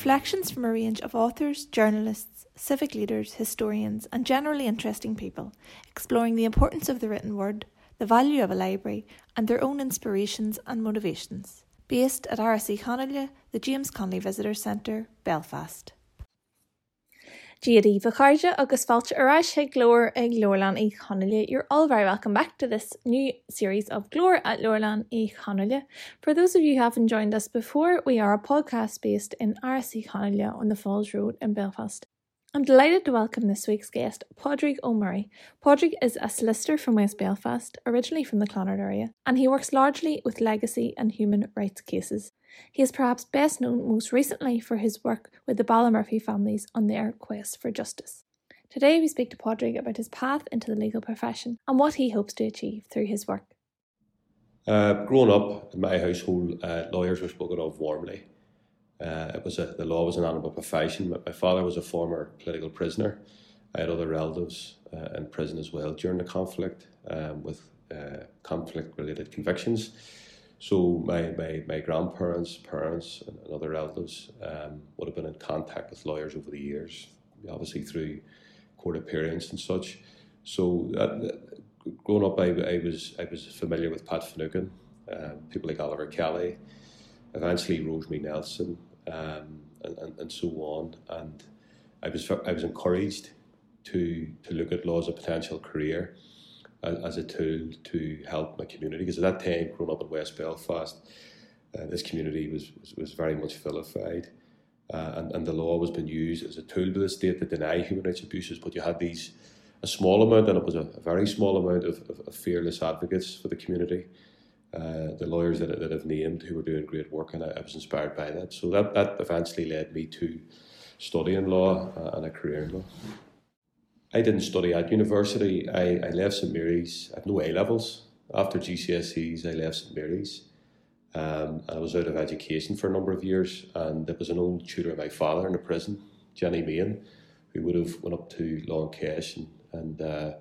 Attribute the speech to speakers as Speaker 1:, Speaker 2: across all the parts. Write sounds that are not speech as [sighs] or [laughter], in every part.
Speaker 1: reflections from a range of authors, journalists, civic leaders, historians, and generally interesting people, exploring the importance of the written word, the value of a library, and their own inspirations and motivations. Based at RSC Connelia, the James Connolly Visitor Centre, Belfast. Giadí Vacarja agus fáilte ará sé glór ag Glorlan i Chonnelia. You're all very welcome back to this new series of Glor at Lorlan i Chonnelia. For those of you who haven't joined us before, we are a podcast based in RSC Chonnelia on the Falls Road in Belfast. I'm delighted to welcome this week's guest, Padraig Ó Muirigh. Padraig is a solicitor from West Belfast, originally from the Clonard area, and he works largely with legacy and human rights cases. He is perhaps best known most recently for his work with the Ballymurphy families on their quest for justice. Today we speak to Padraig about his path into the legal profession and what he hopes to achieve through his work.
Speaker 2: Uh, growing up in my household, uh, lawyers were spoken of warmly. Uh, it was a, the law was an honourable profession. My father was a former political prisoner. I had other relatives uh, in prison as well during the conflict um, with uh, conflict related convictions. So my, my, my grandparents, parents, and, other relatives um, would have been in contact with lawyers over the years, obviously through court appearance and such. So that, growing up, I, I was I was familiar with Pat Finucane, um, people like Oliver Kelly, eventually Rosemary Nelson, um, and, and, and so on. And I was I was encouraged to to look at law as a potential career, as, a tool to help my community. Because at that time, growing up in West Belfast, uh, this community was, was, was very much vilified. Uh, and, and the law was being used as a tool by the state to deny human rights abuses, but you had these a small amount, and it was a, a very small amount of, of, of fearless advocates for the community uh, the lawyers that, that I've named who were doing great work, and I, I, was inspired by that. So that, that eventually led me to studying law uh, and a career in law. I didn't study at university. I, I left St Mary's. I had no A levels. After GCSEs, I left St Mary's. Um, and I was out of education for a number of years. And there was an old tutor of my father in the prison, Jenny Meehan, who would have went up to Long Kesh and, and uh,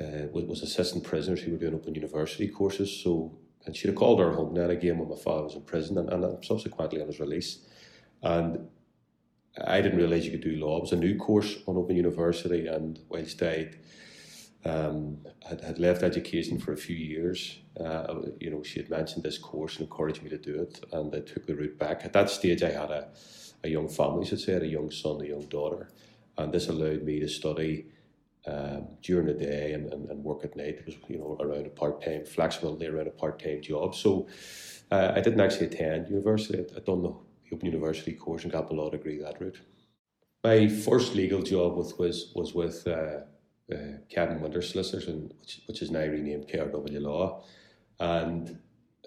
Speaker 2: uh, was assistant prisoners who were doing open university courses. So, and she'd have called her home then again when my father was in prison and, and subsequently on his release. And I didn't realise you could do law. It was a new course on Open University, and whilst I um, had, had left education for a few years, uh, you know, she had mentioned this course and encouraged me to do it, and I took the route back. At that stage, I had a, a young family, should say, I had a young son, a young daughter, and this allowed me to study um, during the day and, and, and, work at night. It was you know around a part time flexibility around a part time job. So uh, I didn't actually attend university. I'd, I'd, done the Open University course and got my law degree that route. My first legal job was was with uh, uh, Kevin Winters Solicitors, and which, which is now renamed KRW Law, and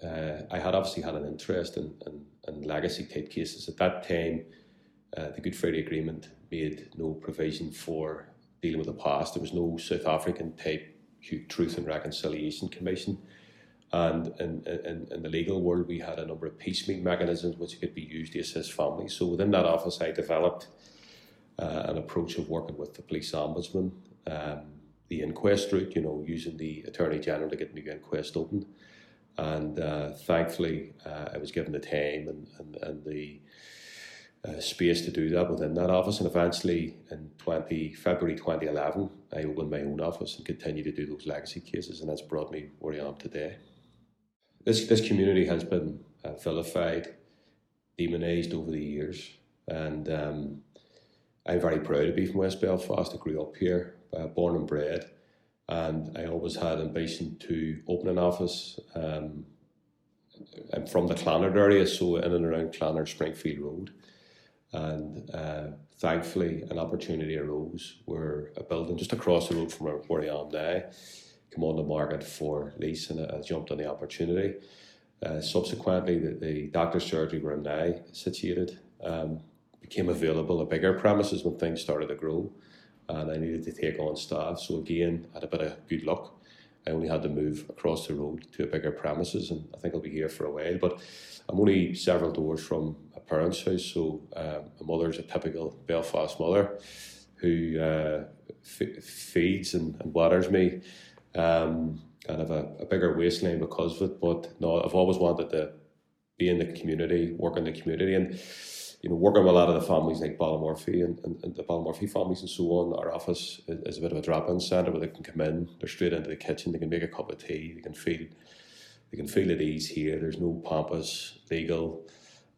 Speaker 2: uh, I had obviously had an interest in, in, in legacy type cases at that time. Uh, the Good Friday Agreement made no provision for dealing with the past. There was no South African type Truth and Reconciliation Commission. And in, in, in the legal world, we had a number of piecemeal mechanisms which could be used to assist families. So within that office, I developed uh, an approach of working with the police ombudsman, um, the inquest route, you know, using the Attorney General to get the inquest open. And uh, thankfully, uh, I was given the time and, and, and the uh, space to do that within that office. And eventually, in 20 February 2011, I opened my own office and continued to do those legacy cases, and that's brought me where I am today. This this community has been uh, vilified, demonised over the years, and um, I'm very proud to be from West Belfast. I grew up here, uh, born and bred, and I always had ambition to open an office. Um, I'm from the Clonard area, so in and around Clonard Springfield Road. And uh, thankfully, an opportunity arose where a building just across the road from where I am now came on the market for lease, and I jumped on the opportunity. Uh, subsequently, the, the doctor's surgery where I'm now situated um, became available at bigger premises when things started to grow, and I needed to take on staff. So again, I had a bit of good luck. I only had to move across the road to a bigger premises, and I think I'll be here for a while. But I'm only several doors from a parents' house. So um, my mother's a typical Belfast mother who uh, f- feeds and, and, waters me. Um, have a, a, bigger waistline because of it. But no, I've always wanted to be in the community, work in the community. And, you know, working with a lot of the families like Ballymurphy and, and, and the Ballymurphy families and so on, our office is, is a bit of a drop-in centre where they can come in, they're straight into the kitchen, they can make a cup of tea, they can feel they can feel at ease here. There's no pompous legal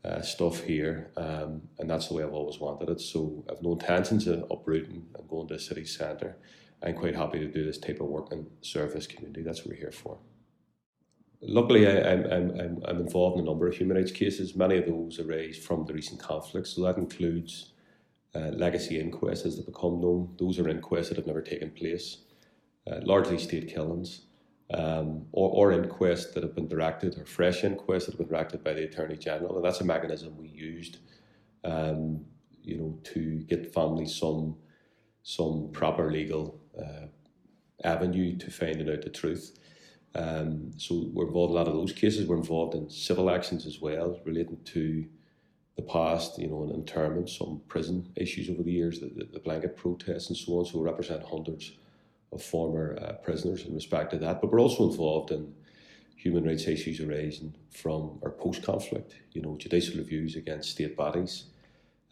Speaker 2: uh, stuff here, um, and that's the way I've always wanted it. So I've no intentions of uprooting and going to the city centre. I'm quite happy to do this type of work and serve this community. That's what we're here for. Luckily, I, am I'm, I'm, I'm involved in a number of human rights cases. Many of those arise from the recent conflicts, so that includes uh, legacy inquests as they become known. Those are inquests that have never taken place, uh, largely state killings, um, or, or inquests that have been directed, or fresh inquests that have been directed by the Attorney General. And that's a mechanism we used, um, you know, to get families some some proper legal uh, avenue to finding out the truth. Um, so we're involved in a lot of those cases. We're involved in civil actions as well, relating to the past, you know, and internment, some prison issues over the years, the, the blanket protests and so on. So we represent hundreds of former uh, prisoners in respect to that. But we're also involved in human rights issues arising from our post-conflict, you know, judicial reviews against state bodies,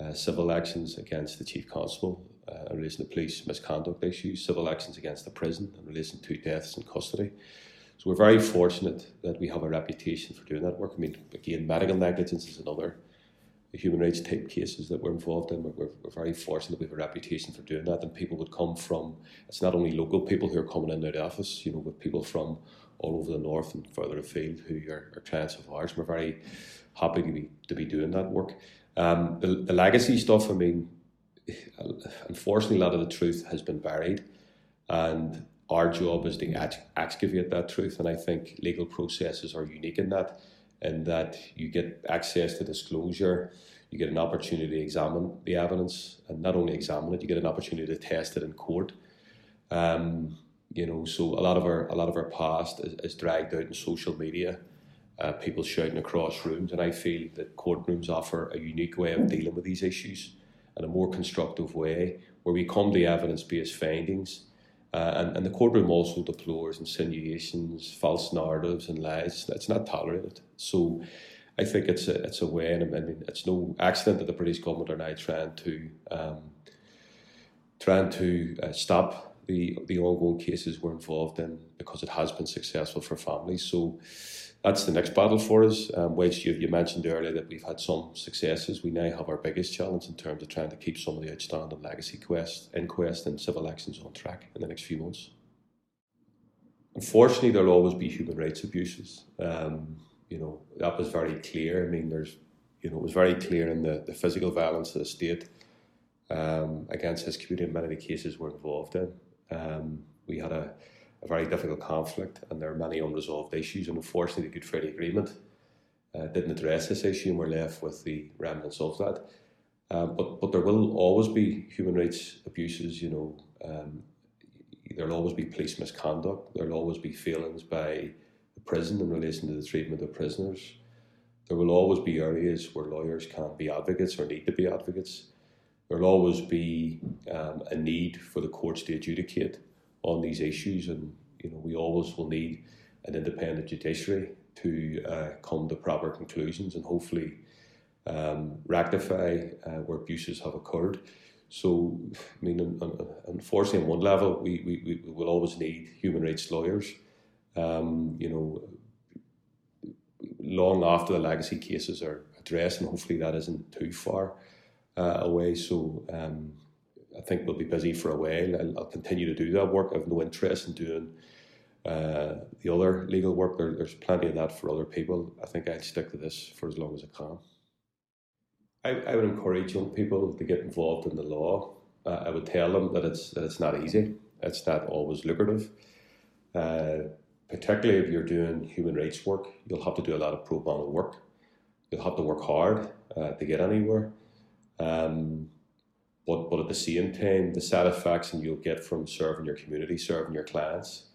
Speaker 2: uh, civil actions against the chief constable uh, in relation to police misconduct issues, civil actions against the prison in relation to deaths in custody. So we're very fortunate that we have a reputation for doing that work. I mean, again, medical negligence is another human rights type cases that we're involved in. We're, we're very fortunate we have a reputation for doing that, and people would come from. It's not only local people who are coming in the office, you know, with people from all over the north and further afield who are, are clients of ours. We're very happy to be to be doing that work. Um, the, the legacy stuff. I mean, [sighs] unfortunately, a lot of the truth has been buried, and our job is to excavate that truth. And I think legal processes are unique in that, in that you get access to disclosure, you get an opportunity to examine the evidence, and not only examine it, you get an opportunity to test it in court. Um, you know, so a lot of our a lot of our past is, is dragged out in social media. Uh, people shouting across rooms, and I feel that courtrooms offer a unique way of dealing with these issues in a more constructive way, where we come to evidence based findings uh, and, and the courtroom also deplores insinuations, false narratives, and lies. It's not tolerated. So I think it's a, it's a way, and I mean, it's no accident that the British government are now trying to um, trying to uh, stop the the ongoing cases we're involved in because it has been successful for families. So that's the next battle for us. Um, whilst you, you mentioned earlier that we've had some successes, we now have our biggest challenge in terms of trying to keep some of the outstanding legacy quest, inquest and civil actions on track in the next few months. Unfortunately, there'll always be human rights abuses. Um, you know, that was very clear. I mean, there's, you know, it was very clear in the, the physical violence of the state um, against his community many of the cases we're involved in. Um, we had a a very difficult conflict, and there are many unresolved issues. And unfortunately, the Good Friday Agreement uh, didn't address this issue, and we're left with the remnants of that. Um, but but there will always be human rights abuses. You know, um, there'll always be police misconduct. There'll always be failings by the prison in relation to the treatment of prisoners. There will always be areas where lawyers can't be advocates or need to be advocates. There'll always be um, a need for the courts to adjudicate on these issues, and you know we always will need an independent judiciary to uh, come to proper conclusions and hopefully um, rectify uh, where abuses have occurred. So, I mean, unfortunately, on one level, we, we, we will always need human rights lawyers. Um, you know, long after the legacy cases are addressed, and hopefully that isn't too far uh, away. So, um, I think we'll be busy for a while. I'll, I'll continue to do that work. I have no interest in doing uh, the other legal work. There, there's plenty of that for other people. I think I'll stick to this for as long as I can. I, I would encourage young people to get involved in the law. Uh, I would tell them that it's that it's not easy. It's not always lucrative. Uh, particularly if you're doing human rights work, you'll have to do a lot of pro bono work. You'll have to work hard uh, to get anywhere. Um, but but at the same time, the satisfaction you'll get from serving your community, serving your clients,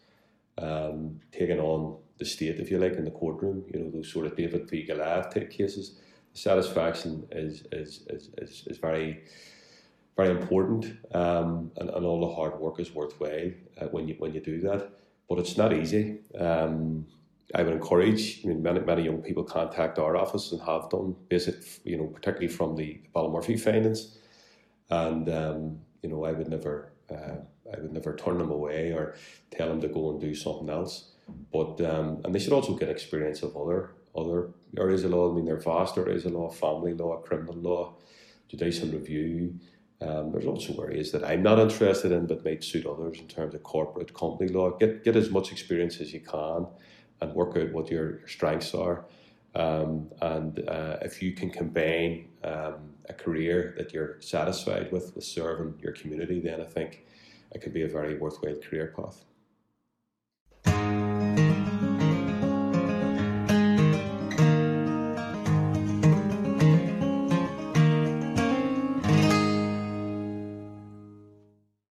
Speaker 2: um, taking on the state, if you like, in the courtroom, you know, those sort of David v. Goliath type cases, the satisfaction is is, is, is, is very very important, um, and, and all the hard work is worthwhile uh, when you when you do that. But it's not easy. Um, I would encourage. I mean, many many young people contact our office and have done, basic, you know, particularly from the Ballymurphy findings, and um, you know, I would never, uh, I would never turn them away or tell them to go and do something else. But um, and they should also get experience of other other areas of law. I mean, there are vast areas of law, family law, criminal law, judicial review. Um, there's also areas that I'm not interested in, but might suit others in terms of corporate company law. Get get as much experience as you can, and work out what your, your strengths are. Um, and uh, if you can combine um, a career that you're satisfied with, with serving your community, then I think it could be a very worthwhile career path.